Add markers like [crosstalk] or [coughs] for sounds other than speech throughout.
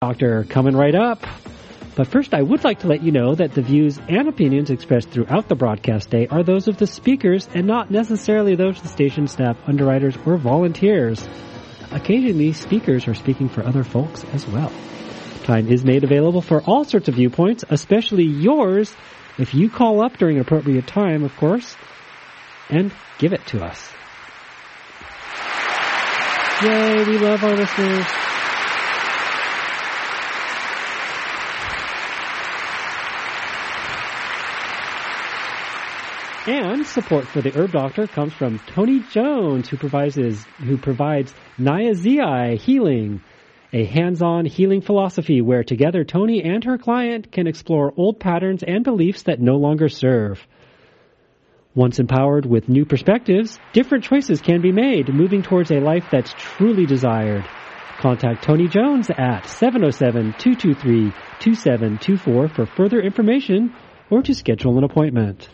Doctor coming right up. But first, I would like to let you know that the views and opinions expressed throughout the broadcast day are those of the speakers and not necessarily those of the station staff, underwriters, or volunteers. Occasionally, speakers are speaking for other folks as well. Time is made available for all sorts of viewpoints, especially yours, if you call up during appropriate time, of course, and give it to us. Yay, we love our listeners. And support for the Herb Doctor comes from Tony Jones, who provides his, who provides healing, a hands-on healing philosophy where together Tony and her client can explore old patterns and beliefs that no longer serve. Once empowered with new perspectives, different choices can be made, moving towards a life that's truly desired. Contact Tony Jones at 707-223-2724 for further information or to schedule an appointment.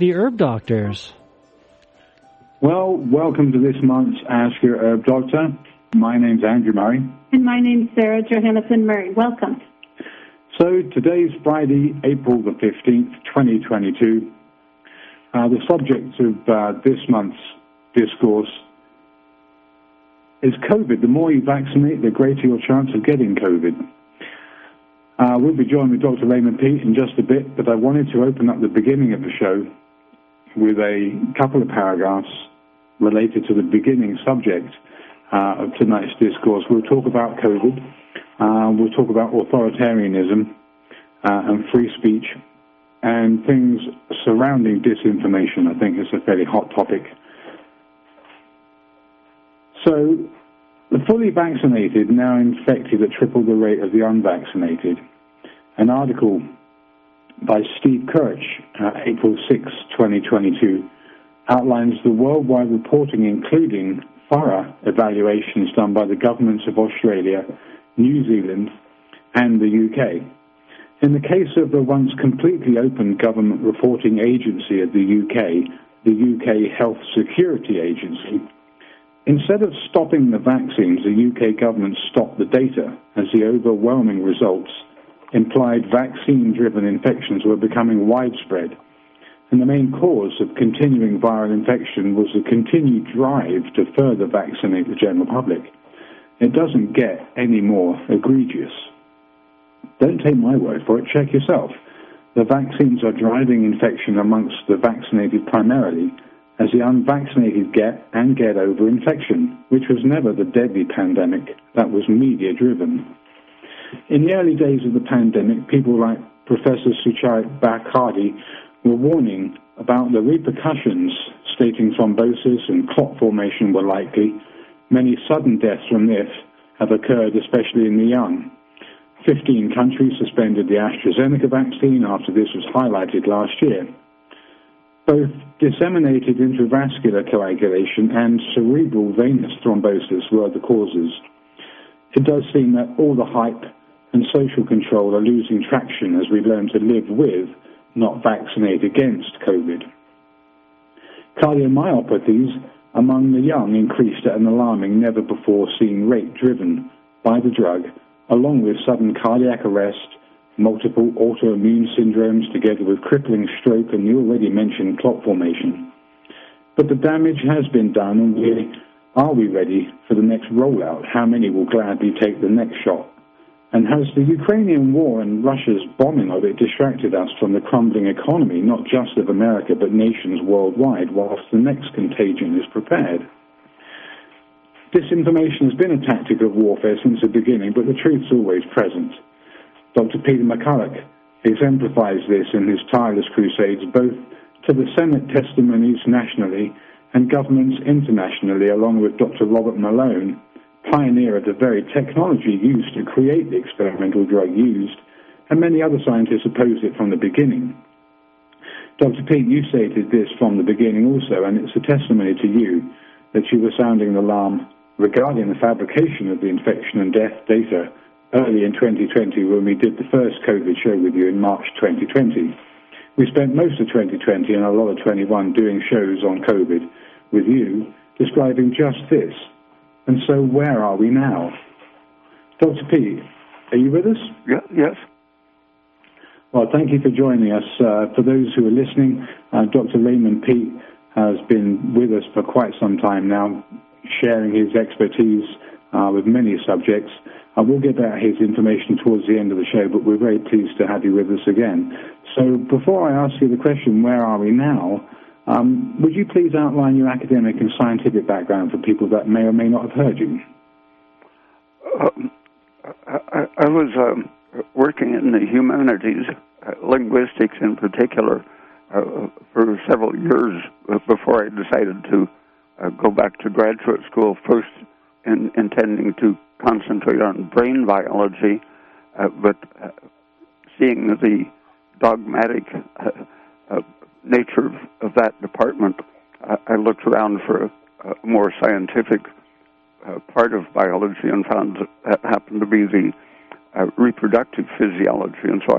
The Herb Doctors. Well, welcome to this month's Ask Your Herb Doctor. My name's Andrew Murray. And my name's Sarah Johannesson Murray. Welcome. So today's Friday, April the 15th, 2022. Uh, the subject of uh, this month's discourse is COVID. The more you vaccinate, the greater your chance of getting COVID. Uh, we'll be joined with Dr. Raymond Peat in just a bit, but I wanted to open up the beginning of the show with a couple of paragraphs related to the beginning subject uh, of tonight's discourse. We'll talk about COVID, uh, we'll talk about authoritarianism uh, and free speech, and things surrounding disinformation. I think it's a fairly hot topic. So, the fully vaccinated now infected at triple the rate of the unvaccinated. An article by Steve Kirsch, uh, April 6, 2022, outlines the worldwide reporting, including thorough evaluations done by the governments of Australia, New Zealand, and the UK. In the case of the once completely open government reporting agency of the UK, the UK Health Security Agency, Instead of stopping the vaccines, the UK government stopped the data as the overwhelming results implied vaccine driven infections were becoming widespread. And the main cause of continuing viral infection was the continued drive to further vaccinate the general public. It doesn't get any more egregious. Don't take my word for it, check yourself. The vaccines are driving infection amongst the vaccinated primarily as the unvaccinated get and get over infection, which was never the deadly pandemic that was media driven. In the early days of the pandemic, people like Professor Suchait Bhattacharjee were warning about the repercussions, stating thrombosis and clot formation were likely. Many sudden deaths from this have occurred, especially in the young. 15 countries suspended the AstraZeneca vaccine after this was highlighted last year. Both disseminated intravascular coagulation and cerebral venous thrombosis were the causes. It does seem that all the hype and social control are losing traction as we learn to live with, not vaccinate against COVID. Cardiomyopathies among the young increased at an alarming, never before seen rate driven by the drug, along with sudden cardiac arrest, multiple autoimmune syndromes, together with crippling stroke and the already mentioned clot formation. But the damage has been done, and are we ready for the next rollout? How many will gladly take the next shot? And has the Ukrainian war and Russia's bombing of it distracted us from the crumbling economy, not just of America, but nations worldwide, whilst the next contagion is prepared? Disinformation has been a tactic of warfare since the beginning, but the truth's always present. Dr. Peter McCullough exemplifies this in his tireless crusades both to the Senate testimonies nationally and governments internationally, along with Dr. Robert Malone, pioneer of the very technology used to create the experimental drug used, and many other scientists opposed it from the beginning. Dr. Peat, you stated this from the beginning also, and it's a testimony to you that you were sounding the alarm regarding the fabrication of the infection and death data early in 2020 when we did the first COVID show with you in March 2020. We spent most of 2020 and a lot of 21 doing shows on COVID with you, describing just this. And so where are we now? Dr. P, are you with us? Yeah, yes. Well, thank you for joining us. Uh, for those who are listening, uh, Dr. Raymond Peat has been with us for quite some time now, sharing his expertise uh, with many subjects. I will get back his information towards the end of the show, but we're very pleased to have you with us again. So before I ask you the question, where are we now? Um, would you please outline your academic and scientific background for people that may or may not have heard you? Um, I, I, was um, working in the humanities, uh, linguistics in particular, uh, for several years before I decided to uh, go back to graduate school, first in, intending to concentrate on brain biology, uh, but uh, seeing the dogmatic uh, nature of, of that department, I, I looked around for a, a more scientific uh, part of biology and found that happened to be the uh, reproductive physiology, and so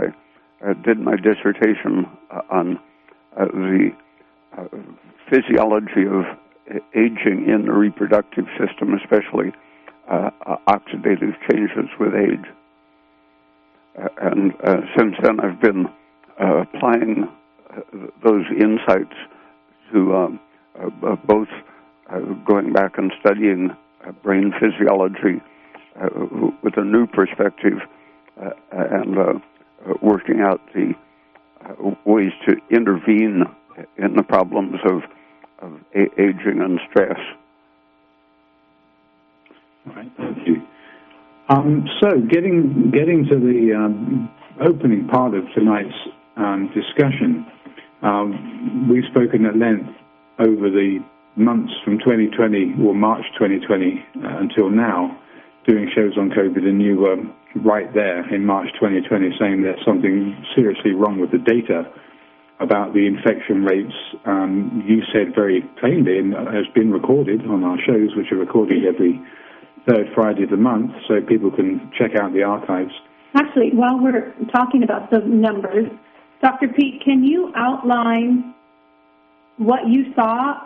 I did my dissertation uh, on uh, the uh, physiology of aging in the reproductive system, especially oxidative changes with age. and since then, I've been applying those insights to um, uh, both uh, going back and studying uh, brain physiology uh, with a new perspective uh, and uh, working out the ways to intervene in the problems of, of a- aging and stress. Right, thank you. Um, so, getting getting to the um, opening part of tonight's um, discussion, um, we've spoken at length over the months from 2020 or March 2020 uh, until now, doing shows on COVID, and you were right there in March 2020 saying there's something seriously wrong with the data about the infection rates. Um, you said very plainly, and has been recorded on our shows, which are recorded every third Friday of the month, so people can check out the archives. Actually, while we're talking about the numbers, Dr. Peat, can you outline what you saw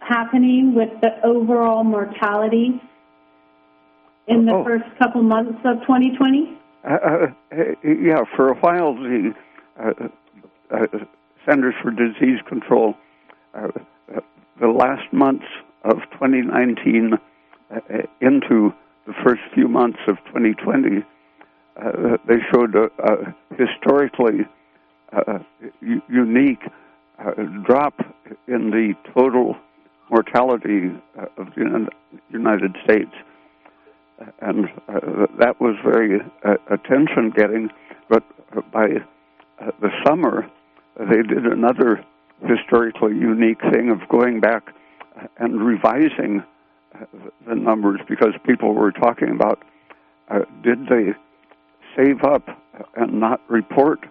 happening with the overall mortality in the oh. first couple months of 2020? Uh, uh, yeah, for a while, the uh, uh Centers for Disease Control, uh, uh, the last months of 2019 into the first few months of 2020, they showed a, a historically unique uh, drop in the total mortality uh, of the United States. And uh, that was very uh, attention getting, but by the summer, they did another historically unique thing of going back and revising the numbers because people were talking about did they save up and not report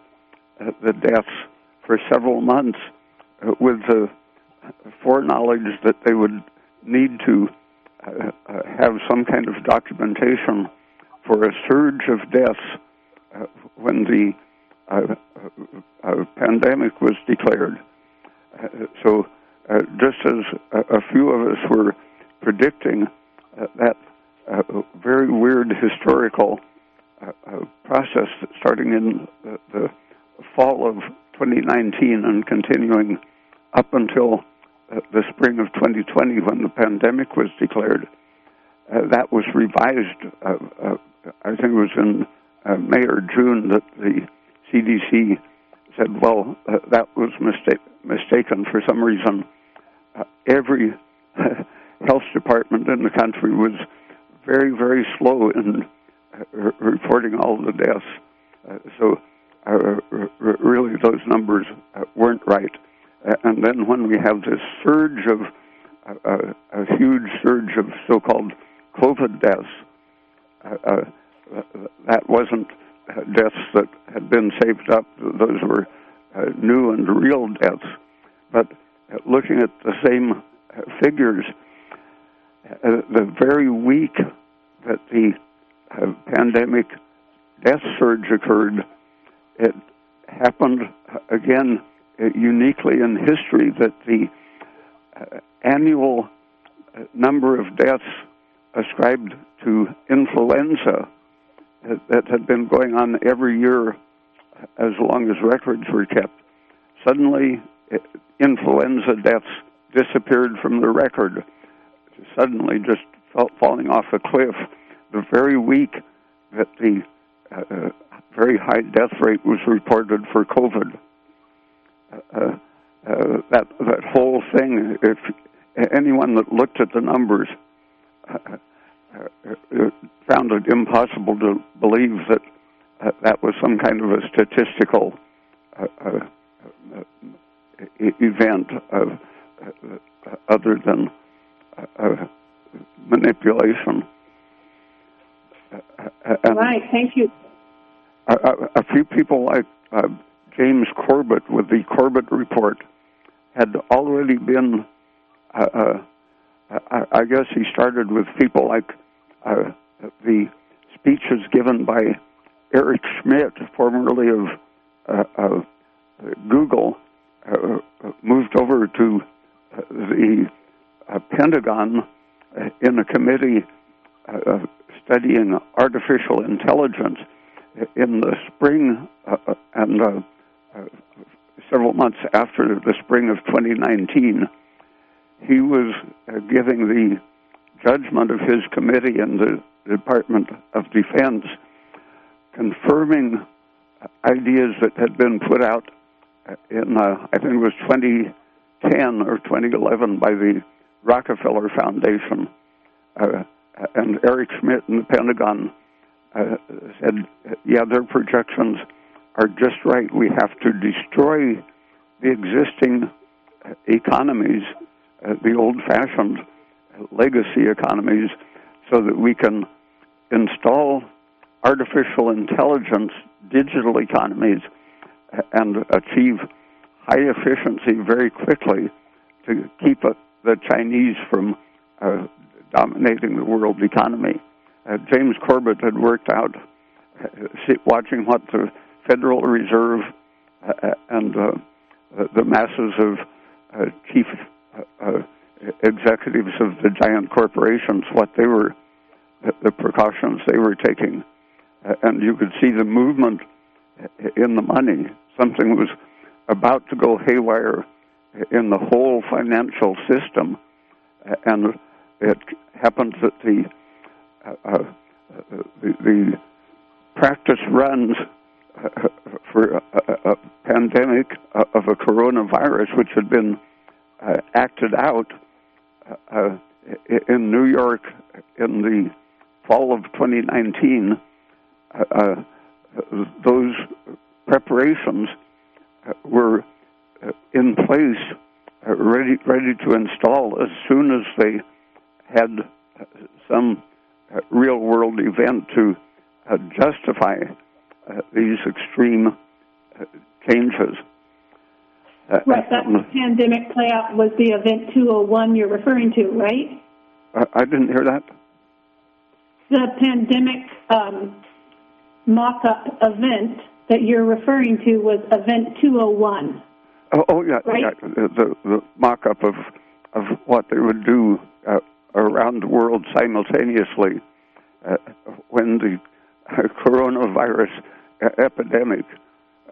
the deaths for several months uh, with the foreknowledge that they would need to uh, uh, have some kind of documentation for a surge of deaths when the uh, uh, pandemic was declared. Uh, so, uh, just as a, few of us were predicting uh, that very weird historical process starting in the, fall of 2019 and continuing up until the spring of 2020 when the pandemic was declared, that was revised. I think it was in May or June that the CDC said, well, uh, that was mistake, mistaken for some reason. Uh, every [laughs] health department in the country was very, very slow in uh, reporting all the deaths. Uh, so, uh, really, those numbers uh, weren't right. and then when we have this surge of a huge surge of so-called COVID deaths, that wasn't deaths that had been saved up. Those were uh, new and real deaths. But uh, looking at the same uh, figures, uh, the very week that the uh, pandemic death surge occurred, it happened again uh, uniquely in history that the uh, annual uh, number of deaths ascribed to influenza that had been going on every year as long as records were kept. Suddenly, influenza deaths disappeared from the record, suddenly just falling off a cliff. The very week that the uh, very high death rate was reported for COVID. Uh, uh, that that whole thing, if anyone that looked at the numbers found it impossible to believe that uh, that was some kind of a statistical uh, uh, event of, other than manipulation. Right. Thank you. A, a, a few people like James Corbett with the Corbett Report had already been. I, I guess he started with people like uh, the speeches given by Eric Schmidt, formerly of, uh, of Google, uh, moved over to uh, the uh, Pentagon uh, in a committee studying artificial intelligence in the spring uh, uh, and uh, several months after the spring of 2019. He was giving the judgment of his committee in the Department of Defense, confirming ideas that had been put out in, uh, I think it was 2010 or 2011 by the Rockefeller Foundation. And Eric Schmidt in the Pentagon uh, said, yeah, their projections are just right. We have to destroy the existing economies, uh, the old fashioned legacy economies so that we can install artificial intelligence digital economies and achieve high efficiency very quickly to keep the Chinese from uh, dominating the world economy. Uh, James Corbett had worked out, uh, watching what the Federal Reserve uh, and uh, the masses of uh, chief executives of the giant corporations what they were, the precautions they were taking, and you could see the movement in the money. Something was about to go haywire in the whole financial system, and it happens that the uh, uh, the, the, practice runs uh, for a, a, pandemic of a coronavirus, which had been uh, acted out uh, in New York in the fall of 2019, uh, uh, those preparations uh, were uh, in place, ready ready to install as soon as they had some real world event to justify these extreme changes. Uh, right, that um, pandemic playout was the event 201 you're referring to, right? I, I didn't hear that. The pandemic um, mock-up event that you're referring to was Event 201. Oh, oh yeah, Right. yeah. The, the, the mock-up of of what they would do uh, around the world simultaneously uh, when the [laughs] coronavirus uh, epidemic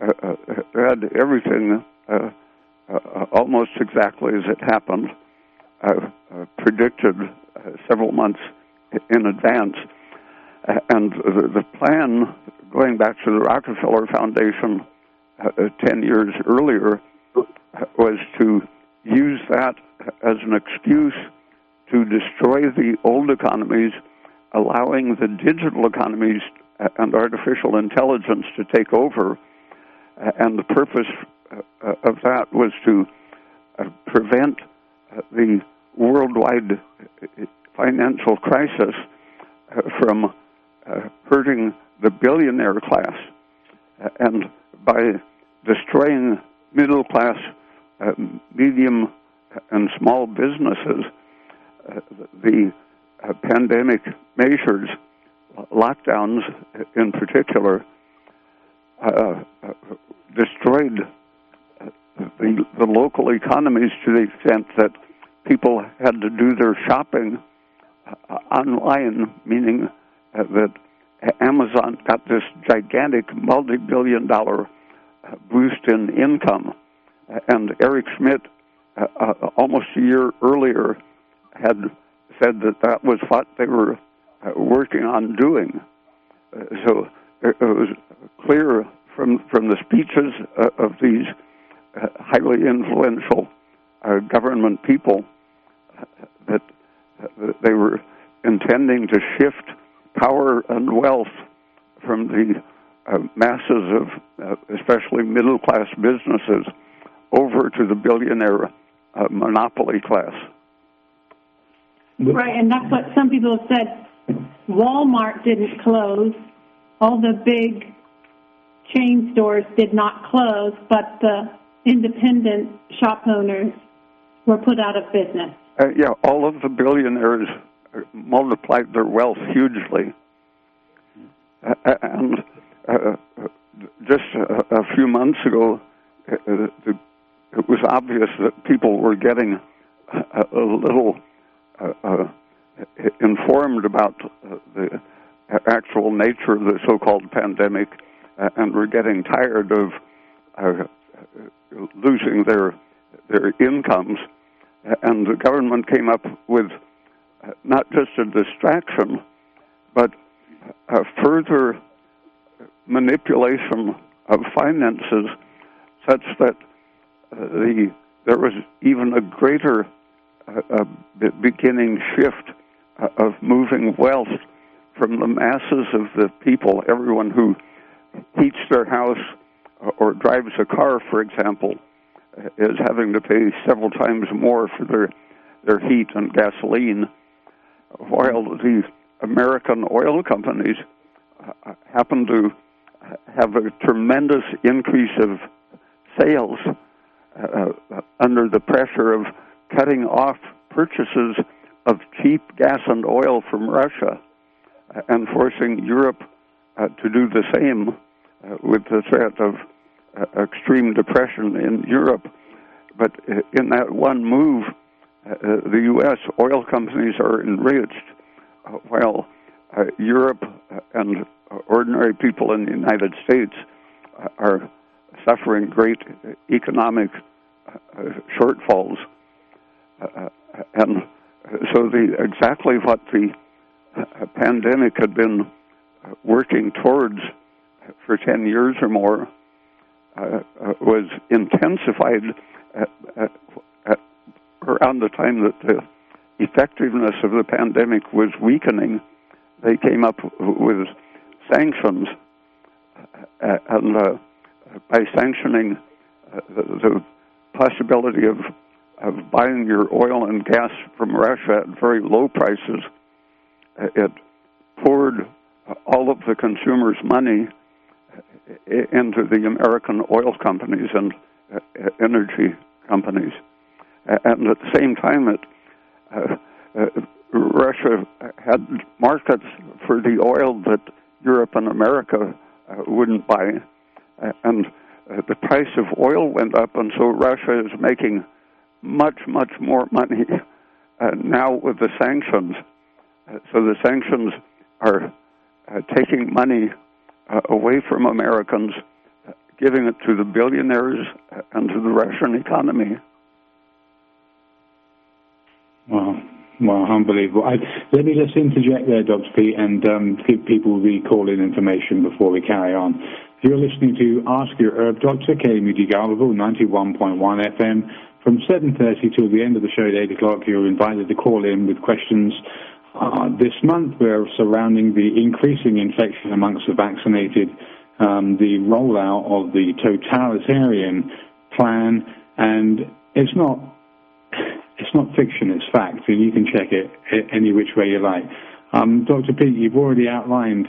uh, uh, had everything almost exactly as it happened, predicted several months in advance. And the, plan, going back to the Rockefeller Foundation uh, uh, 10 years earlier, was to use that as an excuse to destroy the old economies, allowing the digital economies and artificial intelligence to take over. Uh, and the purpose uh, uh, of that was to uh, prevent uh, the worldwide uh, financial crisis from hurting the billionaire class. And by destroying middle class, medium, and small businesses, the uh, pandemic measures, lockdowns in particular, uh, uh, destroyed uh, the, the local economies to the extent that people had to do their shopping uh, online, meaning uh, that Amazon got this gigantic multi billion dollar uh, boost in income. Uh, and Eric Schmidt, uh, uh, almost a year earlier, had said that that was what they were uh, working on doing. Uh, so it, was clear from from the speeches uh, of these uh, highly influential uh, government people uh, that, they were intending to shift power and wealth from the masses of especially middle class businesses over to the billionaire monopoly class. Right, and that's what some people have said. Walmart didn't close. All the big chain stores did not close, but the independent shop owners were put out of business. Uh, yeah, all of the billionaires uh, multiplied their wealth hugely. Uh, and uh, uh, just a, a few months ago, uh, uh, it was obvious that people were getting a, a little uh, uh, informed about uh, the actual nature of the so-called pandemic, uh, and were getting tired of uh, losing their their incomes, and the government came up with uh, not just a distraction, but a further manipulation of finances, such that uh, the there was even a greater uh, beginning shift uh, of moving wealth from the masses of the people, everyone who heats their house uh, or drives a car, for example, uh, is having to pay several times more for their their heat and gasoline, while the American oil companies happen to have a tremendous increase of sales uh, under the pressure of cutting off purchases of cheap gas and oil from Russia and forcing Europe uh, to do the same uh, with the threat of uh, extreme depression in Europe. But uh, in that one move, uh, uh, the U.S. oil companies are enriched, while Europe and ordinary people in the United States are suffering great economic shortfalls. Uh, and so, the exactly what the pandemic had been working towards for 10 years or more uh, uh, was intensified at, at, at around the time that the effectiveness of the pandemic was weakening. They came up with sanctions, uh, and uh, by sanctioning uh, the possibility of of buying your oil and gas from Russia at very low prices, it poured all of the consumers' money into the American oil companies and uh, energy companies. And at the same time, it, uh, uh, Russia had markets for the oil that Europe and America uh, wouldn't buy, and uh, the price of oil went up, and so Russia is making much, much more money [laughs] uh, now with the sanctions. Uh, so the sanctions are uh, taking money uh, away from Americans, giving it to the billionaires and to the Russian economy. Wow. Well, unbelievable. I, let me just interject there, Dr. Peat, and um, give people the call-in information before we carry on. You're listening to Ask Your Herb Doctor, KMUD Garberville, 91.1 FM. From 7.30 till the end of the show at 8 o'clock, you're invited to call in with questions. Uh, this month, we're surrounding the increasing infection amongst the vaccinated, um, the rollout of the totalitarian plan, and it's not it's not fiction, it's fact, and you can check it any which way you like. Um, Dr. Peat, you've already outlined,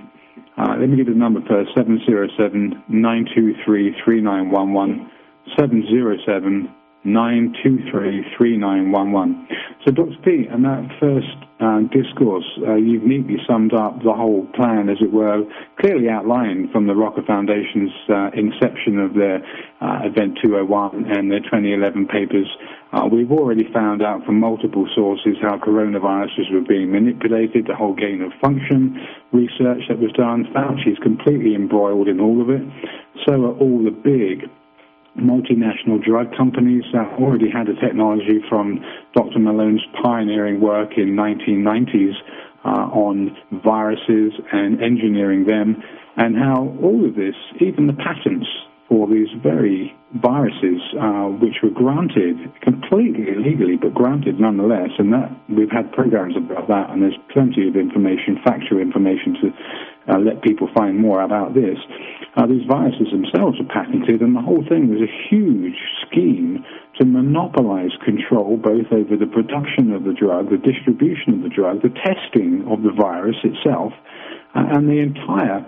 uh, let me give you the number first, 707-923-3911, 707 9233911. So, Dr. Peat, in that first uh, discourse, uh, you've neatly summed up the whole plan, as it were, clearly outlined from the Rocker Foundation's uh, inception of their uh, Event 201 and their 2011 papers. Uh, we've already found out from multiple sources how coronaviruses were being manipulated, the whole gain of function research that was done. Fauci's completely embroiled in all of it. So are all the big multinational drug companies that already had the technology from Dr. Malone's pioneering work in 1990s uh, on viruses and engineering them, and how all of this, even the patents for these very viruses, uh, which were granted completely illegally, but granted nonetheless. And that we've had programs about that, and there's plenty of information, factual information to uh, let people find more about this. Uh, these viruses themselves are patented, and the whole thing was a huge scheme to monopolize control both over the production of the drug, the distribution of the drug, the testing of the virus itself, uh, and the entire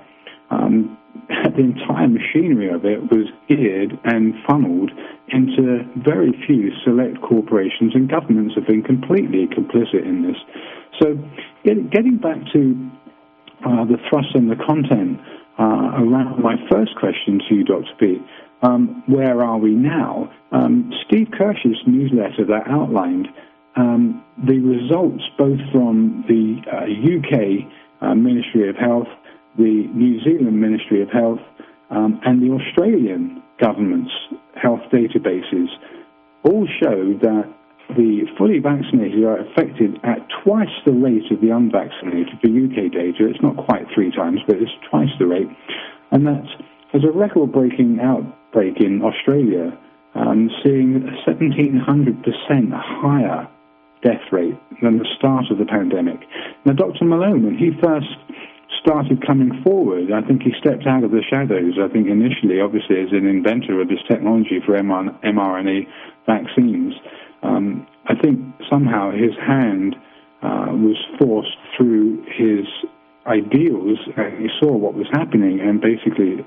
um, [laughs] the entire machinery of it was geared and funneled into very few select corporations, and governments have been completely complicit in this. So, getting back to uh, the thrust and the content uh, around my first question to you, Dr. Peat, um, where are we now? Um, Steve Kirsch's newsletter that outlined um, the results both from the uh, UK uh, Ministry of Health the New Zealand Ministry of Health, um, and the Australian government's health databases all show that the fully vaccinated are affected at twice the rate of the unvaccinated. For UK data, it's not quite three times, but it's twice the rate. And that there's a record breaking outbreak in Australia, um, seeing a 1700% higher death rate than the start of the pandemic. Now, Dr. Malone, when he first started coming forward. I think he stepped out of the shadows. I think initially, obviously, as an inventor of this technology for mRNA vaccines, um, I think somehow his hand uh, was forced through his ideals, and he saw what was happening, and basically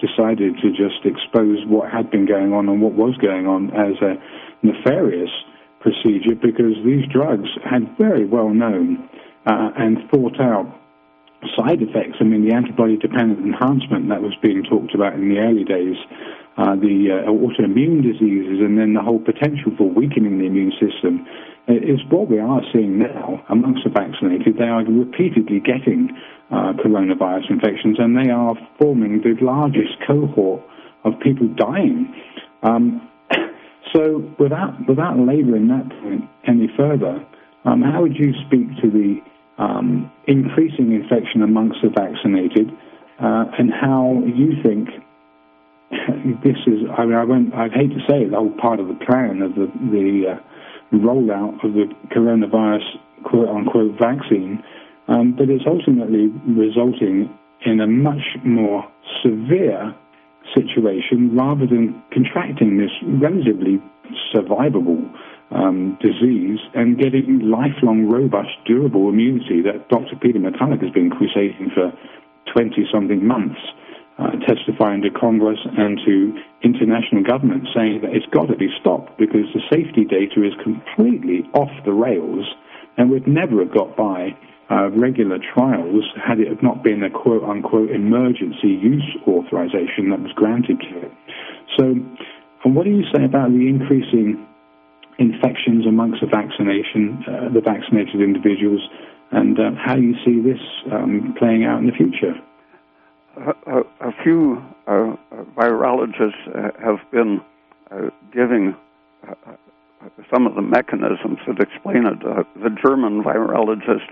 decided to just expose what had been going on and what was going on as a nefarious procedure because these drugs had very well known uh, and thought out side effects. I mean, the antibody-dependent enhancement that was being talked about in the early days, uh, the uh, autoimmune diseases, and then the whole potential for weakening the immune system uh, is what we are seeing now amongst the vaccinated. They are repeatedly getting uh, coronavirus infections, and they are forming the largest cohort of people dying. Um, [coughs] so, without without labouring that point any further, um, how would you speak to the um, increasing infection amongst the vaccinated, uh, and how you think [laughs] this is. I mean, I won't. I'd hate to say it, the whole part of the plan of the the uh, rollout of the coronavirus quote unquote vaccine, um, but it's ultimately resulting in a much more severe situation rather than contracting this relatively survivable um, disease and getting lifelong, robust, durable immunity that Dr. Peter McCullough has been crusading for 20 something months, uh, testifying to Congress and to international governments saying that it's got to be stopped because the safety data is completely off the rails and would never have got by uh, regular trials had it not been a quote unquote emergency use authorization that was granted to it. So, and what do you say about the increasing infections amongst the vaccination, uh, the vaccinated individuals, and uh, how you see this um, playing out in the future? A, a, few uh, virologists uh, have been uh, giving some of the mechanisms that explain it. the German virologist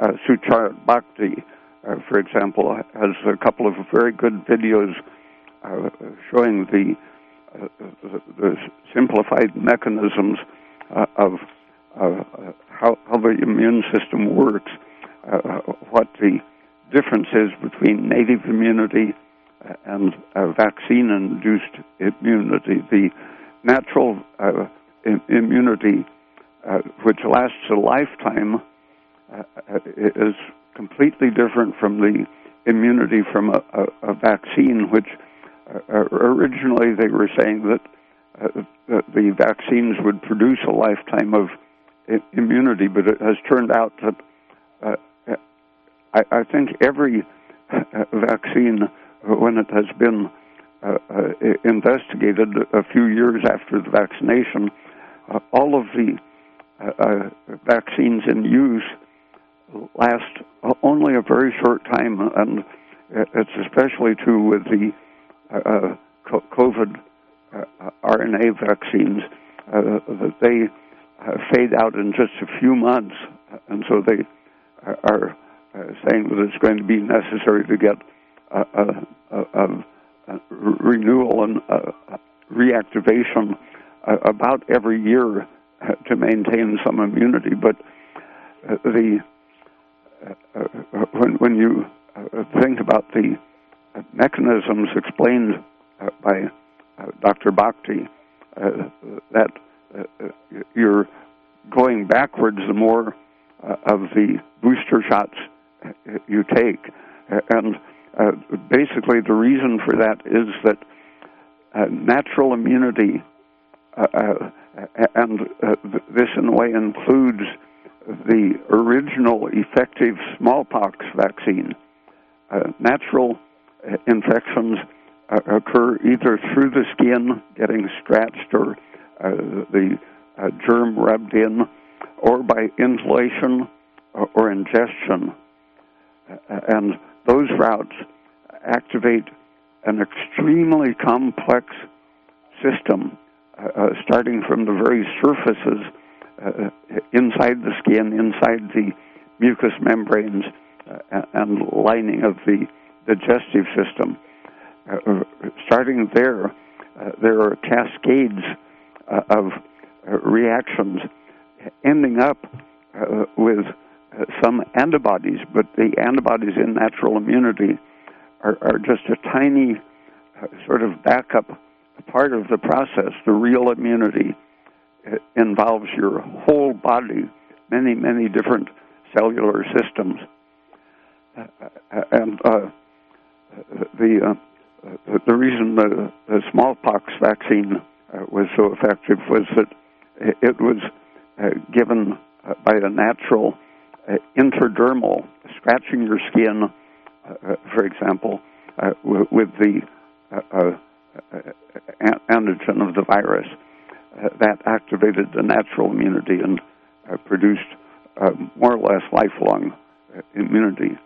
uh, Sucharit Bhakdi, uh, for example, has a couple of very good videos uh, showing the, uh, the, simplified mechanisms uh, of uh, how, how, the immune system works, what the difference is between native immunity and vaccine-induced immunity. The natural immunity, which lasts a lifetime, uh, is completely different from the immunity from a, a, a vaccine, which uh, originally they were saying that, uh, the vaccines would produce a lifetime of immunity, but it has turned out that uh, I, I, think every uh, vaccine, when it has been uh, investigated a few years after the vaccination, all of the vaccines in use last only a very short time, and it's especially true with the uh, COVID uh, RNA vaccines uh, that they uh, fade out in just a few months, and so they are uh, Uh, saying that it's going to be necessary to get a, a, a, renewal and uh, reactivation uh, about every year to maintain some immunity, but the uh, when, when you uh, think about the mechanisms explained uh, by Dr. Bhakdi, that you're going backwards the more of the booster shots you take. And uh, basically, the reason for that is that uh, natural immunity, uh, and this in a way includes the original effective smallpox vaccine. Uh, natural uh, infections uh, occur either through the skin, getting scratched, or uh, the uh, germ rubbed in, or by inhalation or ingestion. Uh, and those routes activate an extremely complex system, starting from the very surfaces uh, inside the skin, inside the mucous membranes, uh, and lining of the digestive system. Uh, uh starting there, uh, there are cascades uh, of reactions ending up with some antibodies, but the antibodies in natural immunity are, are just a tiny sort of backup part of the process. The real immunity involves your whole body, many, many different cellular systems. Uh, uh and uh, the uh, the reason the, the smallpox vaccine uh, was so effective was that it was uh, given by a natural Uh, intradermal, scratching your skin, uh, uh, for example, with the antigen of the virus uh, that activated the natural immunity and uh, produced uh, more or less lifelong immunity.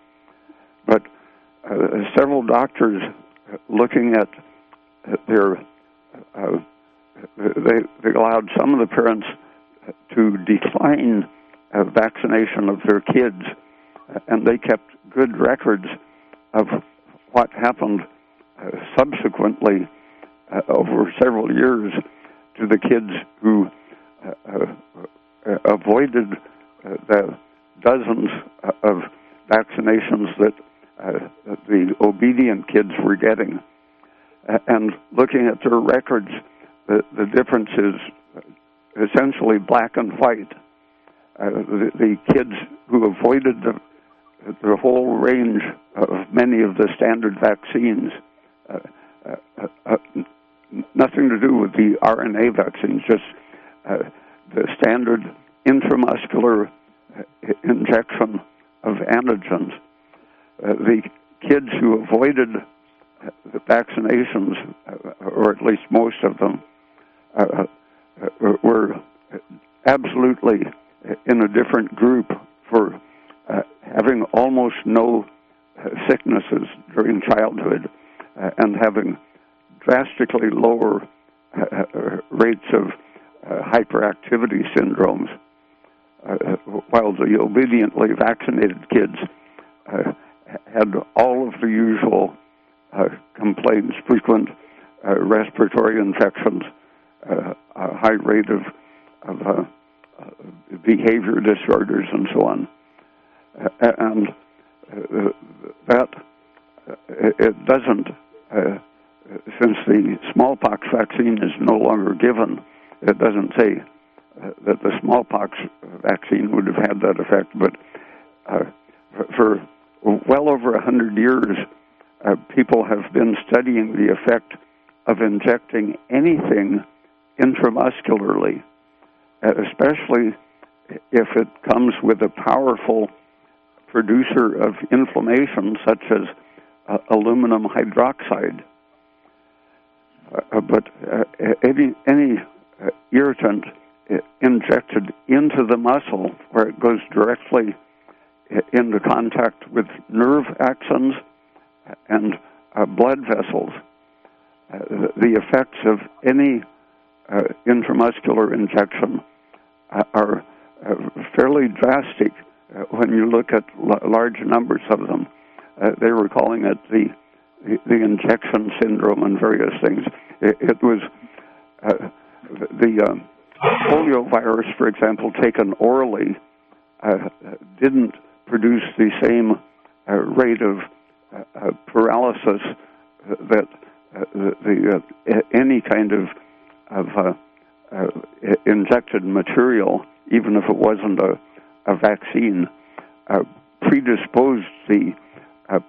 But several doctors looking at their they, they allowed some of the parents to decline uh, vaccination of their kids, and they kept good records of what happened uh, subsequently uh, over several years to the kids who uh, uh, avoided uh, the dozens of vaccinations that the obedient kids were getting. and looking at their records, the, the difference is essentially black and white. Uh, the, the, kids who avoided the, the whole range of many of the standard vaccines uh, uh, nothing to do with the RNA vaccines, just uh, the standard intramuscular uh, injection of antigens. Uh, the kids who avoided uh, the vaccinations, uh, or at least most of them, uh, uh, were absolutely in a different group for having almost no sicknesses during childhood and having drastically lower rates of hyperactivity syndromes uh, while the obediently vaccinated kids uh, had all of the usual uh, complaints, frequent uh, respiratory infections, uh, a high rate of, of uh, behavior disorders, and so on. and that it doesn't, since the smallpox vaccine is no longer given, it doesn't say uh, that the smallpox vaccine would have had that effect, but uh, for well over a hundred years, uh, people have been studying the effect of injecting anything intramuscularly, uh, especially if it comes with a powerful producer of inflammation, such as uh, aluminum hydroxide. Uh, but any any irritant injected into the muscle where it goes directly into contact with nerve axons and uh, blood vessels. Uh, the effects of any uh, intramuscular injection uh, are uh, fairly drastic uh, when you look at l- large numbers of them. they were calling it the, the, the injection syndrome and various things. It, it was the um, polio virus, for example, taken orally, didn't produce the same rate of paralysis that the, the any kind of of uh, uh, injected material, even if it wasn't a, a vaccine, uh, predisposed the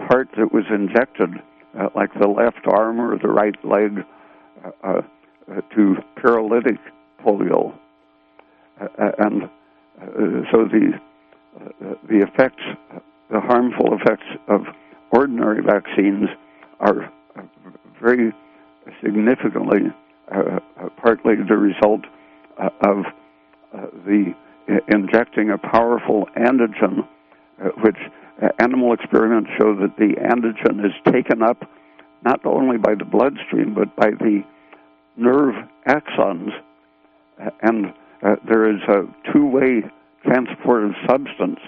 part that was injected, like the left arm or the right leg, to paralytic polio, uh, uh, and uh, so the the effects, the harmful effects of ordinary vaccines are very significantly partly the result of the injecting a powerful antigen, which animal experiments show that the antigen is taken up not only by the bloodstream but by the nerve axons. And uh, there is a two-way transport of substance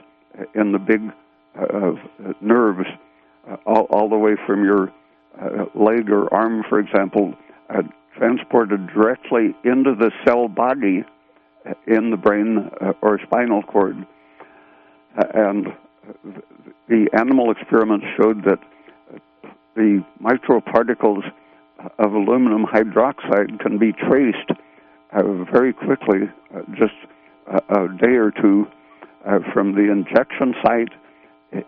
in the big uh, nerves, uh, all, the way from your uh, leg or arm, for example, uh, transported directly into the cell body in the brain or spinal cord. and the animal experiments showed that the microparticles of aluminum hydroxide can be traced uh, very quickly, uh, just a, day or two uh, from the injection site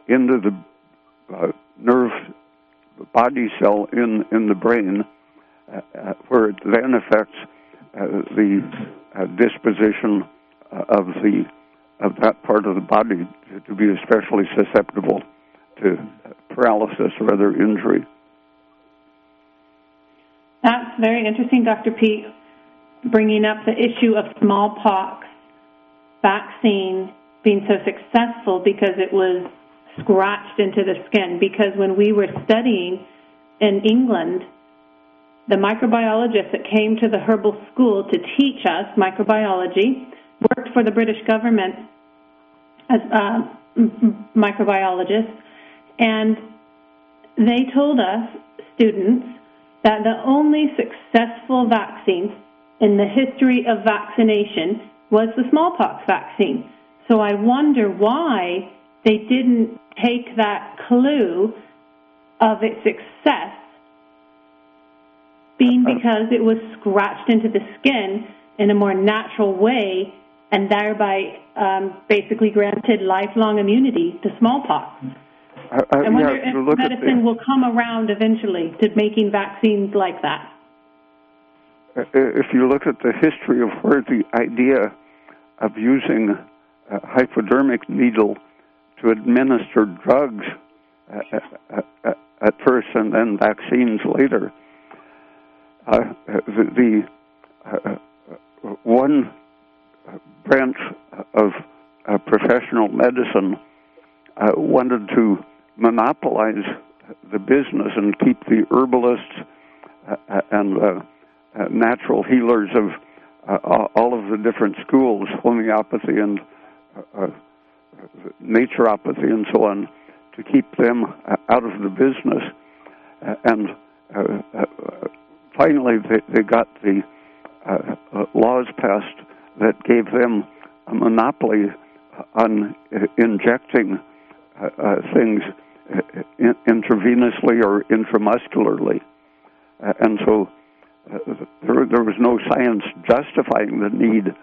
into the uh, nerve body cell in, in the brain, uh, uh, Uh, uh, where it then affects uh, the disposition of the of that part of the body to be especially susceptible to paralysis or other injury. That's very interesting, Dr. Peat, bringing up the issue of smallpox vaccine being so successful because it was scratched into the skin. Because when we were studying in England, the microbiologist that came to the herbal school to teach us microbiology worked for the British government as a microbiologist, and they told us, students, that the only successful vaccine in the history of vaccination was the smallpox vaccine. So I wonder why they didn't take that clue of its success being uh-huh. because it was scratched into the skin in a more natural way and thereby um, basically granted lifelong immunity to smallpox. I, I, I wonder yeah, if medicine will come around eventually to making vaccines like that. Uh, uh, if you look at the history of where the idea of using a hypodermic needle to administer drugs at first and then vaccines later. Uh, the, the uh, uh, one branch of professional medicine wanted to monopolize the business and keep the herbalists uh, and uh, uh, natural healers of all of the different schools, homeopathy and naturopathy and so on, to keep them out of the business. and finally, they, they, got the uh, uh, laws passed that gave them a monopoly on uh, injecting things intravenously or intramuscularly. Uh, and so uh, there, there, was no science justifying the need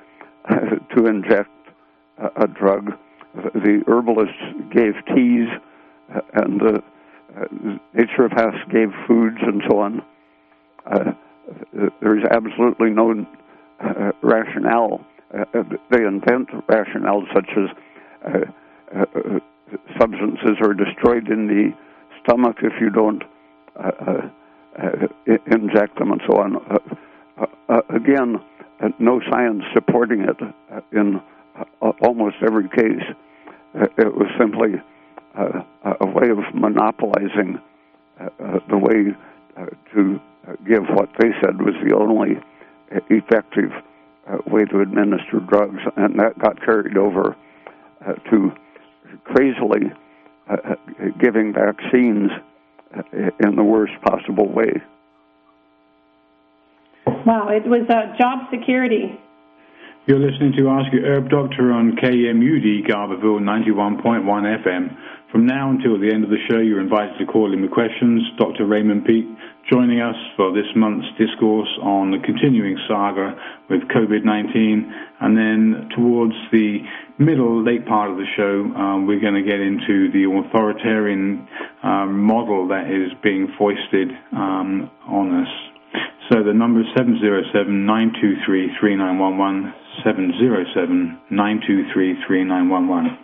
uh, to inject a, a, drug. The herbalists gave teas, and the naturopaths gave foods and so on. Uh, there's absolutely no uh, rationale. Uh, they invent rationale such as substances are destroyed in the stomach if you don't uh, uh, uh inject them and so on. Uh, uh, again, no science supporting it in almost every case. it was simply a way of monopolizing the way to give what they said was the only effective way to administer drugs, and that got carried over to crazily uh, uh, giving vaccines uh, in the worst possible way. Wow, it was uh, job security. You're listening to Ask Your Herb Doctor on KMUD Garberville 91.1 FM. From now until the end of the show, you're invited to call in with questions. Dr. Raymond Peat joining us for this month's discourse on the continuing saga with COVID-19. And then towards the middle, late part of the show, um, we're going to get into the authoritarian um, model that is being foisted um, on us. So the number is 707-923-3911, 707-923-3911.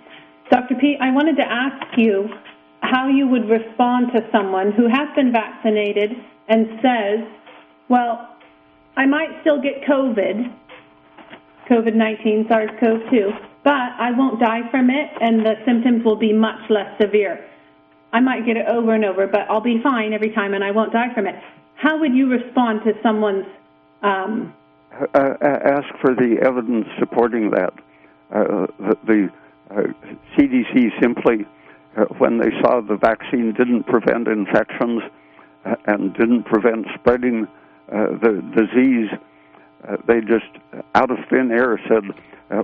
Dr. Peat, I wanted to ask you how you would respond to someone who has been vaccinated and says, well, I might still get COVID, COVID 19, SARS CoV 2, but I won't die from it and the symptoms will be much less severe. I might get it over and over, but I'll be fine every time and I won't die from it. How would you respond to someone's. Um, uh, ask for the evidence supporting that. Uh, the, the uh, CDC simply, uh, when they saw the vaccine didn't prevent infections uh, and didn't prevent spreading uh, the disease, they just, out of thin air, said,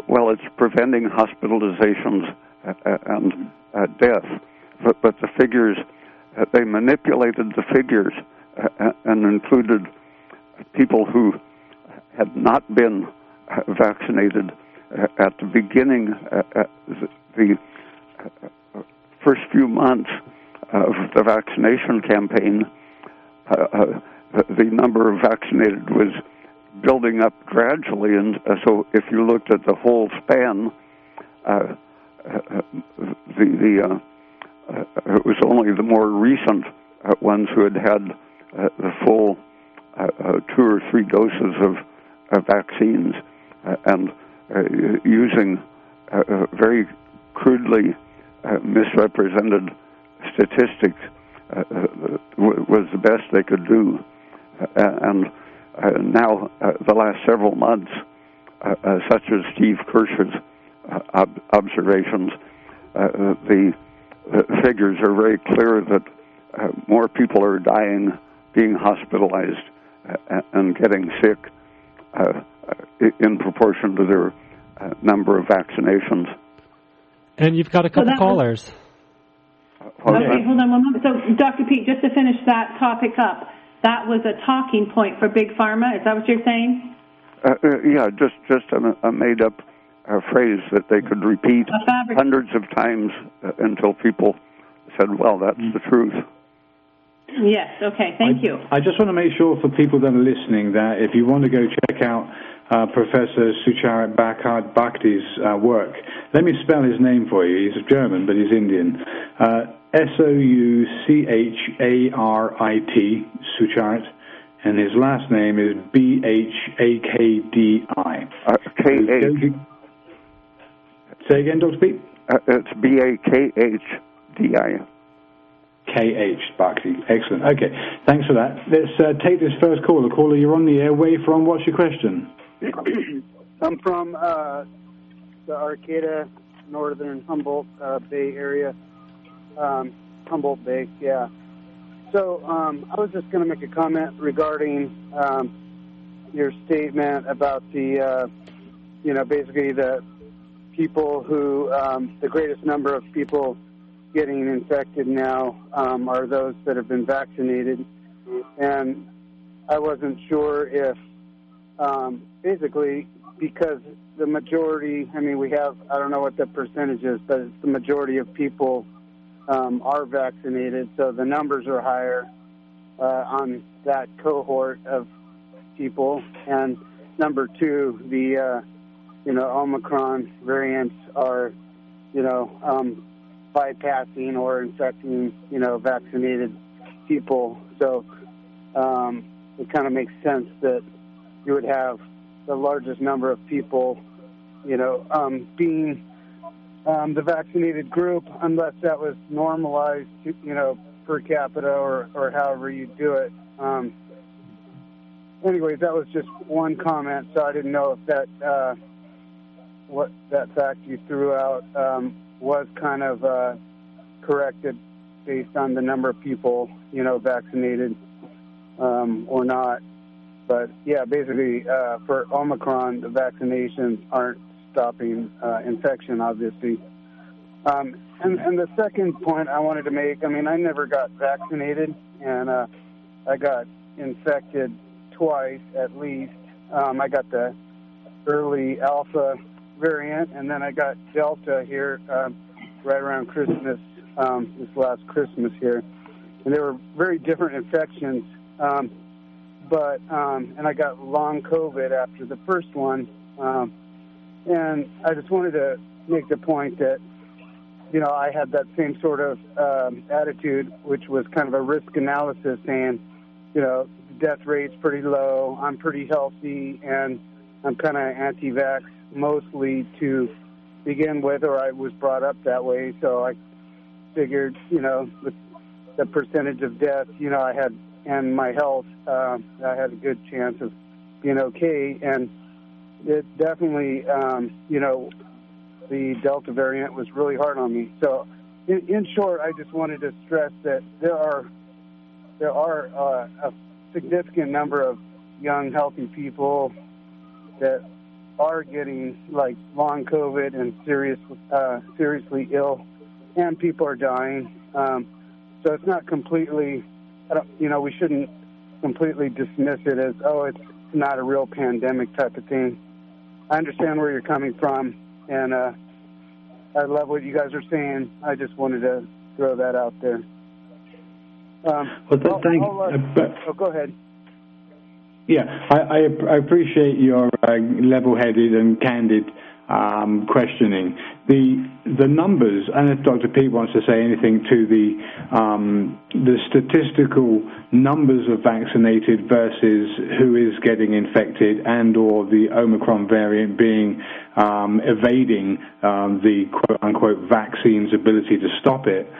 well, it's preventing hospitalizations and death. But, but the figures, they manipulated the figures and included people who had not been vaccinated at the beginning, uh, uh the uh, first few months of the vaccination campaign, uh, the number of vaccinated was building up gradually, and so if you looked at the whole span, the the it was only the more recent ones who had had Uh, the full uh, uh, two or three doses of, of vaccines, and uh, using uh, uh, very crudely misrepresented statistics was the best they could do. and now, the last several months, such as Steve Kirsch's ob- observations, the, the, figures are very clear that more people are dying, being hospitalized, and getting sick in proportion to their uh, number of vaccinations. And you've got a couple so callers. Was, okay, hold on one moment. So, Dr. Peat, just to finish that topic up, that was a talking point for big pharma. Is that what you're saying? Uh, uh, yeah, just just a, a made up uh, phrase that they could repeat hundreds of times uh, until people said, "Well, that's mm-hmm. the truth." Yes. Okay. Thank I, you. I just want to make sure for people that are listening that if you want to go check out uh, Professor Sucharit Bhakdi's uh, work. Let me spell his name for you. He's German, but he's Indian. Uh, S O U C H A R I T, Sucharit, and his last name is B H A K D I. Uh, Say again, Dr. Peat? Uh, it's B A K H D I. KH, Bhakdi. Excellent. Okay, thanks for that. Let's uh, take this first caller. Caller, you're on the air. Where from? What's your question? [coughs] I'm from uh, the Arcata, northern Humboldt uh, Bay area. Um, Humboldt Bay, yeah. So um, I was just going to make a comment regarding um, your statement about the, uh, you know, basically the people who, um, the greatest number of people getting infected now um, are those that have been vaccinated. And I wasn't sure if, um, basically, because the majority, I mean, we have, I don't know what the percentage is, but it's the majority of people um, are vaccinated, so the numbers are higher uh, on that cohort of people. And number two, the, uh, you know, Omicron variants are, you know, um, bypassing or infecting, you know, vaccinated people. So um, it kind of makes sense that you would have the largest number of people, you know, um, being um, the vaccinated group, unless that was normalized, to, you know, per capita or, or however you do it. Um, anyways, that was just one comment, so I didn't know if that uh, what that fact you threw out um, was kind of uh, corrected based on the number of people, you know, vaccinated um, or not. But yeah, basically, uh, for Omicron, the vaccinations aren't stopping uh, infection, obviously. Um, and, and the second point I wanted to make, I mean, I never got vaccinated, and uh, I got infected twice at least. Um, I got the early alpha variant, and then I got Delta here um, right around Christmas, um, this last Christmas here. And they were very different infections. Um, but um, and I got long COVID after the first one, um, and I just wanted to make the point that you know I had that same sort of um, attitude, which was kind of a risk analysis, saying, you know, death rate's pretty low, I'm pretty healthy, and I'm kind of anti-vax mostly to begin with, or I was brought up that way. So I figured, you know, with the percentage of death, you know, I had and my health, uh, I had a good chance of being okay. And it definitely, um, you know, the Delta variant was really hard on me. So, in, in short, I just wanted to stress that there are there are uh, a significant number of young, healthy people that are getting like long COVID and serious, uh, seriously ill, and people are dying. Um, so it's not completely, I don't, you know, we shouldn't completely dismiss it as oh, it's not a real pandemic type of thing. I understand where you're coming from, and uh, I love what you guys are saying. I just wanted to throw that out there. Um, well, th- thank. I'll, uh, uh, oh, go ahead. Yeah, I, appreciate your uh, level-headed and candid um, questioning. The the numbers, and if Dr. Peat wants to say anything to the um, the statistical numbers of vaccinated versus who is getting infected, and or the Omicron variant being um, evading um, the quote unquote vaccine's ability to stop it.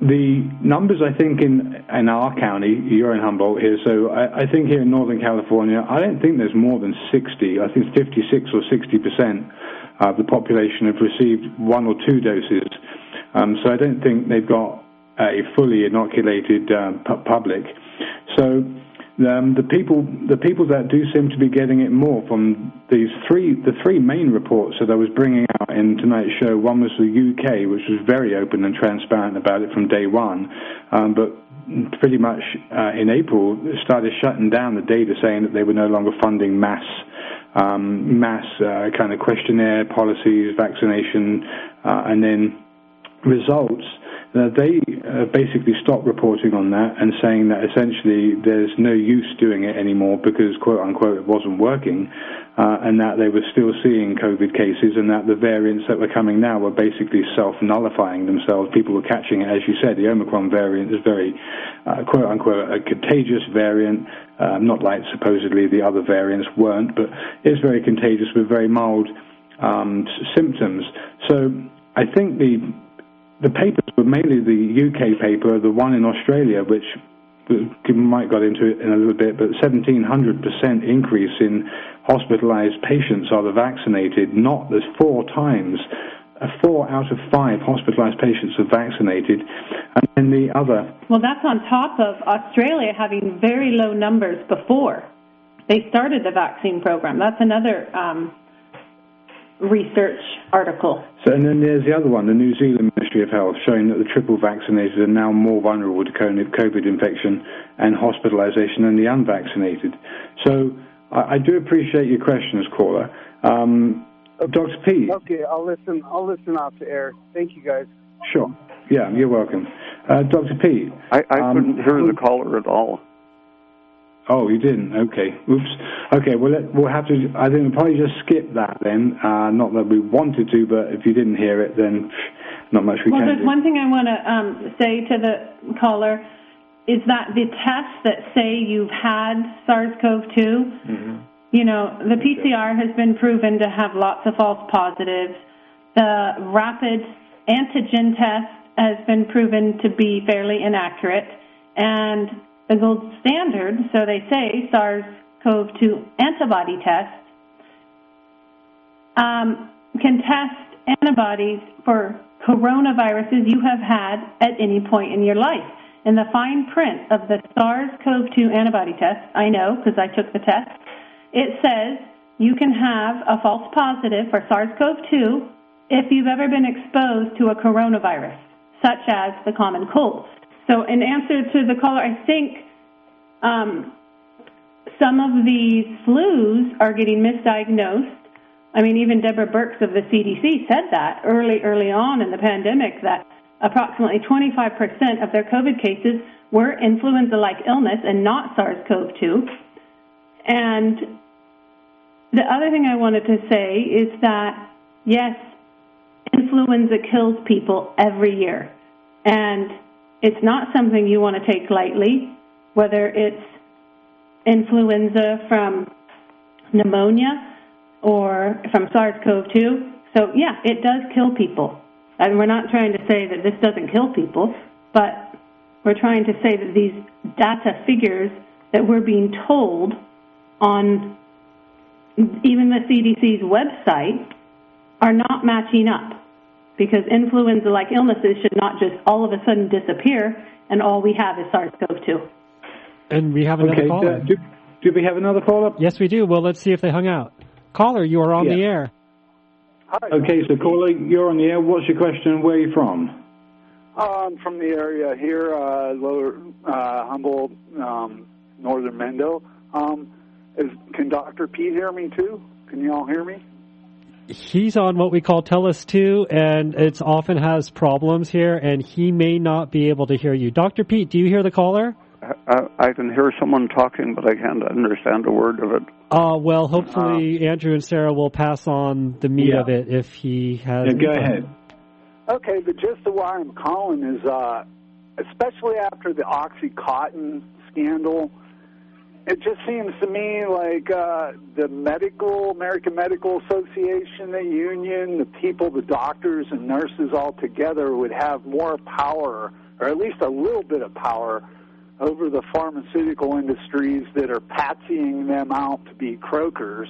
The numbers, I think, in in our county, you're in Humboldt here, so I, I think here in Northern California, I don't think there's more than 60. I think 56 or 60 percent of the population have received one or two doses. Um, so I don't think they've got a fully inoculated uh, public. So um, the people the people that do seem to be getting it more from these three the three main reports that I was bringing out in tonight's show. One was the UK, which was very open and transparent about it from day one, um, but pretty much uh, in April started shutting down the data, saying that they were no longer funding mass um, mass uh, kind of questionnaire policies, vaccination, uh, and then results they uh, basically stopped reporting on that and saying that essentially there's no use doing it anymore because quote unquote it wasn't working, uh, and that they were still seeing COVID cases and that the variants that were coming now were basically self-nullifying themselves. People were catching it, as you said, the Omicron variant is very uh, quote unquote a contagious variant. Um, not like supposedly the other variants weren't, but it's very contagious with very mild um, symptoms. So I think the the papers were mainly the UK paper, the one in Australia, which we might got into it in a little bit, but 1700% increase in hospitalized patients are the vaccinated, not there's four times. Uh, four out of five hospitalized patients are vaccinated, and then the other. Well, that's on top of Australia having very low numbers before they started the vaccine program. That's another um, research article. So, and then there's the other one, the New Zealand Ministry of Health, showing that the triple vaccinated are now more vulnerable to COVID infection and hospitalization than the unvaccinated. So, I, I do appreciate your questions, caller. Um, Dr. P. Okay, I'll listen. I'll listen off the air. Thank you, guys. Sure. Yeah, you're welcome. Uh, Dr. P. I, I um, couldn't hear the caller at all. Oh, you didn't. Okay. Oops. Okay. Well, let, we'll have to. I think we'll probably just skip that then. Uh, not that we wanted to, but if you didn't hear it, then not much we well, can. Well, there's one thing I want to um, say to the caller is that the tests that say you've had SARS-CoV-2, mm-hmm. you know, the PCR has been proven to have lots of false positives. The rapid antigen test has been proven to be fairly inaccurate, and the gold standard, so they say, SARS-CoV-2 antibody test um, can test antibodies for coronaviruses you have had at any point in your life. In the fine print of the SARS-CoV-2 antibody test, I know because I took the test, it says you can have a false positive for SARS-CoV-2 if you've ever been exposed to a coronavirus, such as the common cold. So, in answer to the caller, I think um, some of the flus are getting misdiagnosed. I mean, even Deborah Birx of the CDC said that early, early on in the pandemic that approximately 25% of their COVID cases were influenza-like illness and not SARS-CoV-2. And the other thing I wanted to say is that, yes, influenza kills people every year. And it's not something you want to take lightly, whether it's influenza from pneumonia or from SARS-CoV-2. So, yeah, it does kill people. And we're not trying to say that this doesn't kill people, but we're trying to say that these data figures that we're being told on even the CDC's website are not matching up because influenza like illnesses should not just all of a sudden disappear and all we have is SARS CoV 2. And we have another okay, caller. Do, do, we have another caller? Yes, we do. Well, let's see if they hung out. Caller, you are on yeah. the air. Hi. Okay, so caller, you're on the air. What's your question? Where are you from? Uh, I'm from the area here, uh, lower uh, Humboldt, um, northern Mendo. Um, is, can Dr. Peat hear me too? Can you all hear me? He's on what we call Telos 2, and it often has problems here, and he may not be able to hear you. Dr. Peat, do you hear the caller? I, I can hear someone talking, but I can't understand a word of it. Uh, well, hopefully uh, Andrew and Sarah will pass on the meat yeah. of it if he has. Yeah, go ahead. Okay, the gist of why I'm calling is, uh, especially after the OxyContin scandal, it just seems to me like uh, the medical American Medical Association, the union, the people, the doctors and nurses all together would have more power, or at least a little bit of power over the pharmaceutical industries that are patsying them out to be croakers.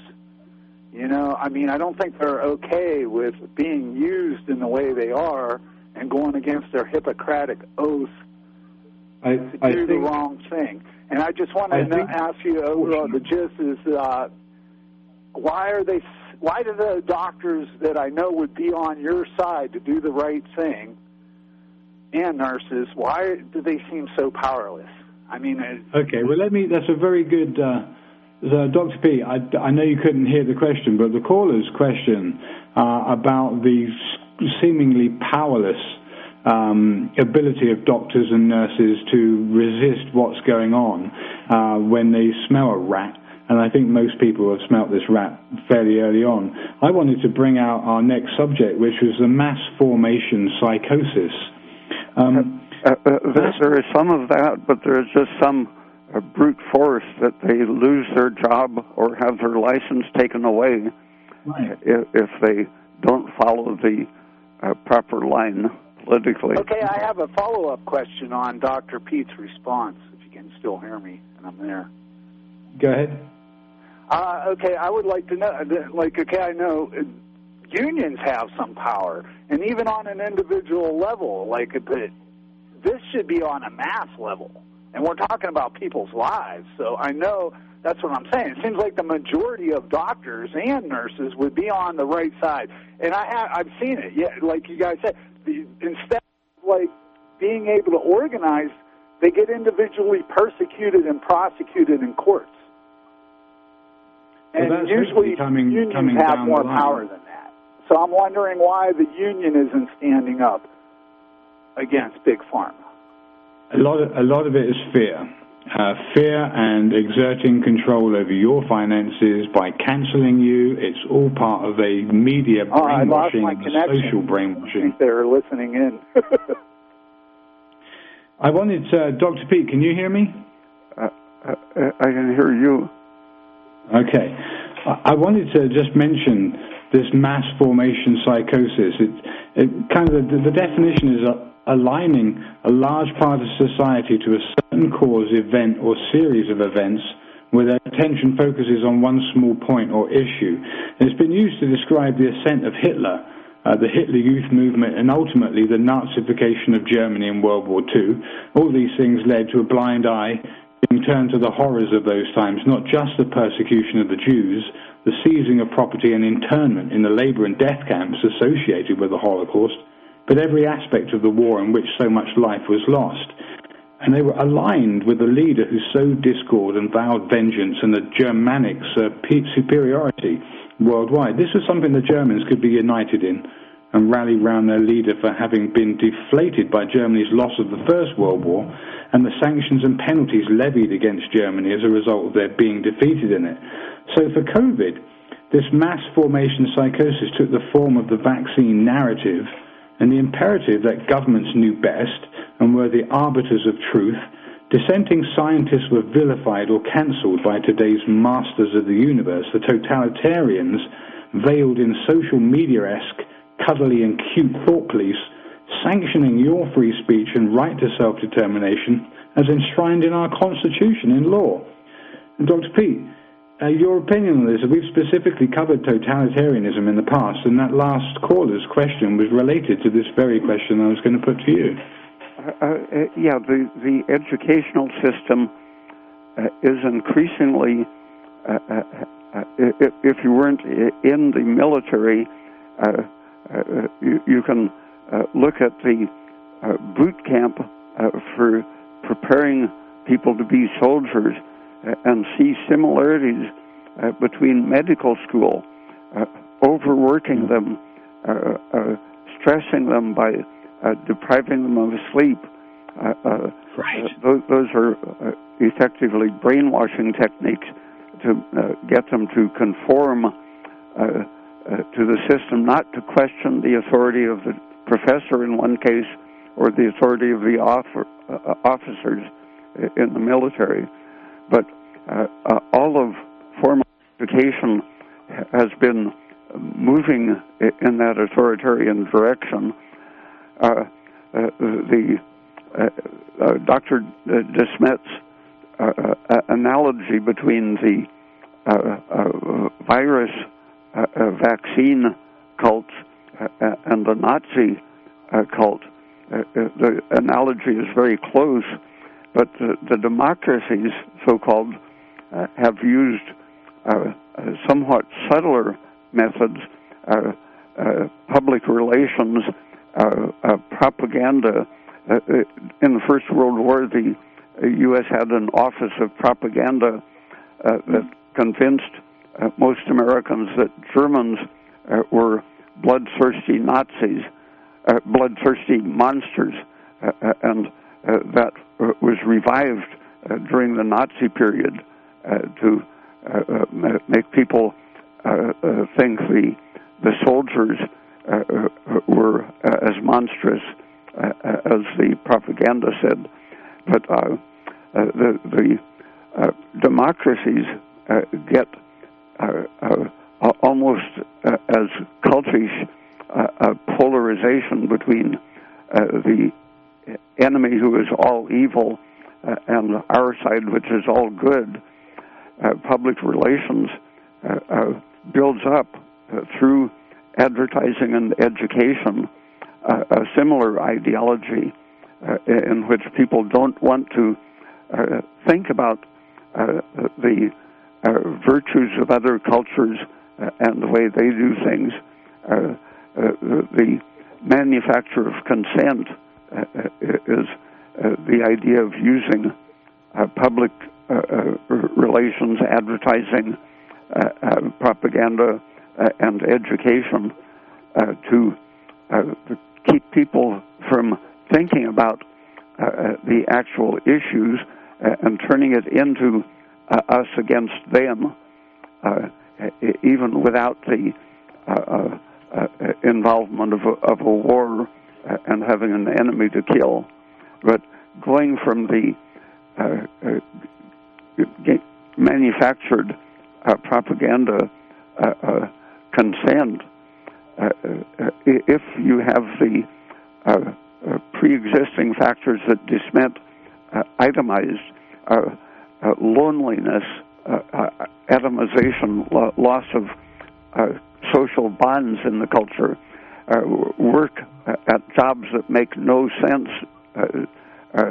You know, I mean, I don't think they're okay with being used in the way they are and going against their Hippocratic oath I, to I do think, the wrong thing. And I just want to think, ask you overall the gist is uh, why are they? Why do the doctors that I know would be on your side to do the right thing and nurses? Why do they seem so powerless? I mean, okay. Well, let me. That's a very good. Uh, so Dr. P, I, I know you couldn't hear the question, but the caller's question uh, about the seemingly powerless um, ability of doctors and nurses to resist what's going on uh, when they smell a rat. And I think most people have smelt this rat fairly early on. I wanted to bring out our next subject, which was the mass formation psychosis. Um, uh, uh, there, there is some of that, but there is just some uh, brute force that they lose their job or have their license taken away right. if, if, they don't follow the uh, proper line politically. Okay, I have a follow up question on Dr. Peat's response, if you can still hear me, and I'm there. Go ahead. Uh, okay, I would like to know, like, okay, I know uh, unions have some power, and even on an individual level, like, this should be on a mass level, and we're talking about people's lives. So I know that's what I'm saying. It seems like the majority of doctors and nurses would be on the right side, and I have, I've seen it. Yeah, like you guys said, the, instead of like being able to organize, they get individually persecuted and prosecuted in courts. And well, usually coming, unions coming have more power than that. So I'm wondering why the union isn't standing up against big pharma. A lot of, a lot of it is fear. Uh, fear and exerting control over your finances by canceling you. It's all part of a media brainwashing, oh, brainwashing, social brainwashing. They're listening in. [laughs] I wanted, uh, Dr. Peat, can you hear me? Uh, uh, I can hear you. Okay. I wanted to just mention this mass formation psychosis. It, it kind of the, the definition is aligning a large part of society to a certain cause, event, or series of events where their attention focuses on one small point or issue. And it's been used to describe the ascent of Hitler, uh, the Hitler Youth movement, and ultimately the Nazification of Germany in World War II. All these things led to a blind eye being turned to the horrors of those times, not just the persecution of the Jews, the seizing of property and internment in the labor and death camps associated with the Holocaust, but every aspect of the war in which so much life was lost. And they were aligned with a leader who sowed discord and vowed vengeance and the Germanics' uh, superiority worldwide. This was something the Germans could be united in and rally round their leader for having been deflated by Germany's loss of the First World War and the sanctions and penalties levied against Germany as a result of their being defeated in it. So for COVID, this mass formation psychosis took the form of the vaccine narrative and the imperative that governments knew best and were the arbiters of truth. Dissenting scientists were vilified or cancelled by today's masters of the universe, the totalitarians, veiled in social media esque, cuddly, and cute thought police sanctioning your free speech and right to self-determination as enshrined in our Constitution in law. And Dr. Peat, uh, your opinion on this, we've specifically covered totalitarianism in the past, and that last caller's question was related to this very question I was going to put to you. Uh, uh, yeah, the, the educational system uh, is increasingly, uh, uh, if, you weren't in the military, you, you can look at the boot camp for preparing people to be soldiers Uh, and see similarities uh, between medical school, uh, overworking mm-hmm. them, uh, stressing them by depriving them of sleep. right. Those, those, are effectively brainwashing techniques to get them to conform to the system, not to question the authority of the professor in one case or the authority of the offer, uh, officers in the military. But uh, uh, all of formal education has been moving in that authoritarian direction. Uh, uh, the uh, Dr. Desmet's analogy between the virus vaccine cults uh, and the Nazi uh, cult. Uh, the analogy is very close, but the, the democracies, so called, uh, have used uh, uh, somewhat subtler methods, public relations, propaganda. in the First World War, the U.S. had an Office of Propaganda that convinced most Americans that Germans were bloodthirsty Nazis. uh, bloodthirsty monsters, uh, uh and uh, that uh, was revived uh, during the Nazi period uh, to uh, make people think the the soldiers were as monstrous as the propaganda said. But the the democracies get almost as cultish a polarization between uh, the enemy who is all evil uh, and our side, which is all good. Uh, public relations builds up through advertising and education a similar ideology in which people don't want to think about the virtues of other cultures and the way they do things. Uh, uh, the manufacture of consent uh, Uh, is uh, the idea of using uh, public uh, relations, advertising, propaganda, and education to keep people from thinking about the actual issues and turning it into us against them, even without the uh, uh, involvement of a, of a war uh, Uh, and having an enemy to kill, but going from the uh, uh, manufactured uh, propaganda uh, uh, consent, if you have the pre-existing factors that Desmet itemized, loneliness, atomization, loss of social bonds in the culture, uh, work Uh, at jobs that make no sense uh, uh,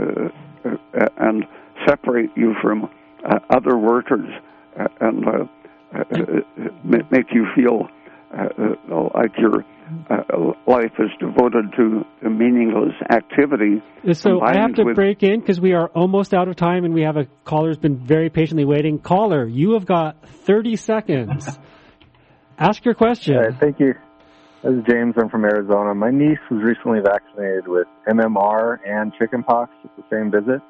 uh, uh and separate you from uh, other workers uh, and make you feel like your life is devoted to a meaningless activity. So I have to break in because we are almost out of time and we have a caller who's been very patiently waiting. Caller, you have got 30 seconds. Ask your question. thank you. This is James. I'm from Arizona. My niece was recently vaccinated with MMR and chickenpox at the same visit.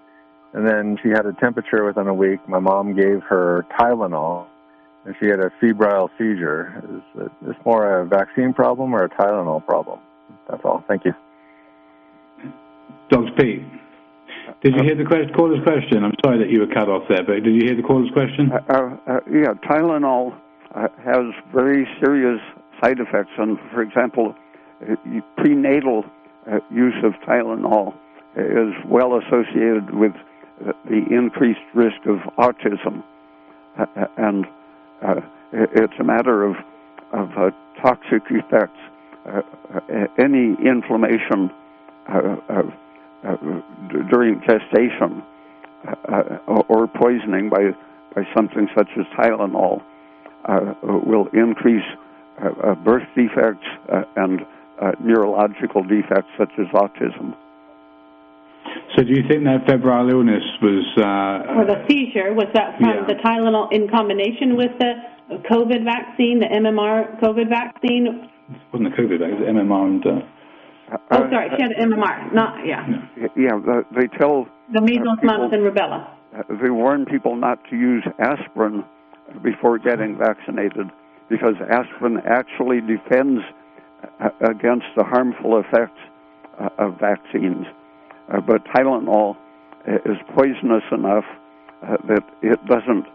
And then she had a temperature within a week. My mom gave her Tylenol, and she had a febrile seizure. Is this more a vaccine problem or a Tylenol problem? That's all. Thank you. Dr. Peat, did you hear the caller's question? I'm sorry that you were cut off there, but did you hear the caller's question? Uh, uh, uh yeah, Tylenol uh, has very serious side effects. And for example, uh, prenatal uh, use of Tylenol uh, is well associated with uh, the increased risk of autism, uh, and it's a matter of of toxic effects. any inflammation during gestation or poisoning by by something such as Tylenol uh, will increase uh, uh, birth defects and neurological defects such as autism. So, do you think that febrile illness was? Uh, or the seizure was that from yeah. the Tylenol in combination with the COVID vaccine, the MMR COVID vaccine? It wasn't the COVID vaccine, it was MMR and. Uh, oh, sorry, she had MMR. Not yeah. Yeah, yeah they tell the measles, mumps, and rubella. They warn people not to use aspirin before getting vaccinated because aspirin actually defends uh, against the harmful effects uh, of vaccines. Uh, but Tylenol is poisonous enough that it doesn't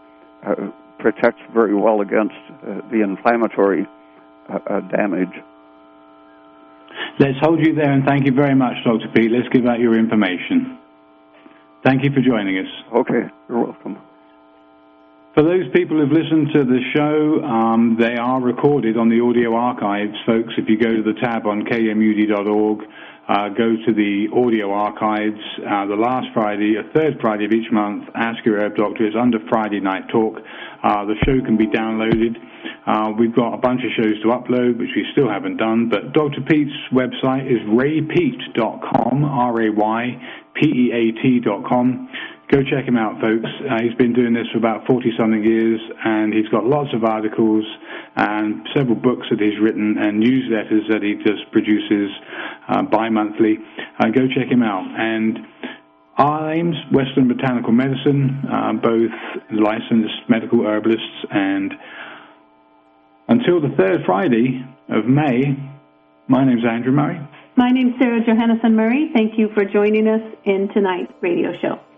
protect very well against the inflammatory damage. Let's hold you there and thank you very much, Dr. Peat. Let's give out your information. Thank you for joining us. Okay, you're welcome. For those people who've listened to the show, um, they are recorded on the audio archives, folks. If you go to the tab on kmud.org, uh, go to the audio archives. Uh, the last Friday, a third Friday of each month, Ask Your Herb Doctor is under Friday Night Talk. Uh, the show can be downloaded. Uh, we've got a bunch of shows to upload, which we still haven't done, but Dr. Peat's website is raypeat.com, R-A-Y-P-E-A-T.com Go check him out, folks. Uh, he's been doing this for about 40 something years, and he's got lots of articles and several books that he's written and newsletters that he just produces uh, bi monthly. Uh, go check him out. And our names, Western Botanical Medicine, uh, both licensed medical herbalists, and until the third Friday of May, my name's Andrew Murray. My name's Sarah Johannesson Murray. Thank you for joining us in tonight's radio show.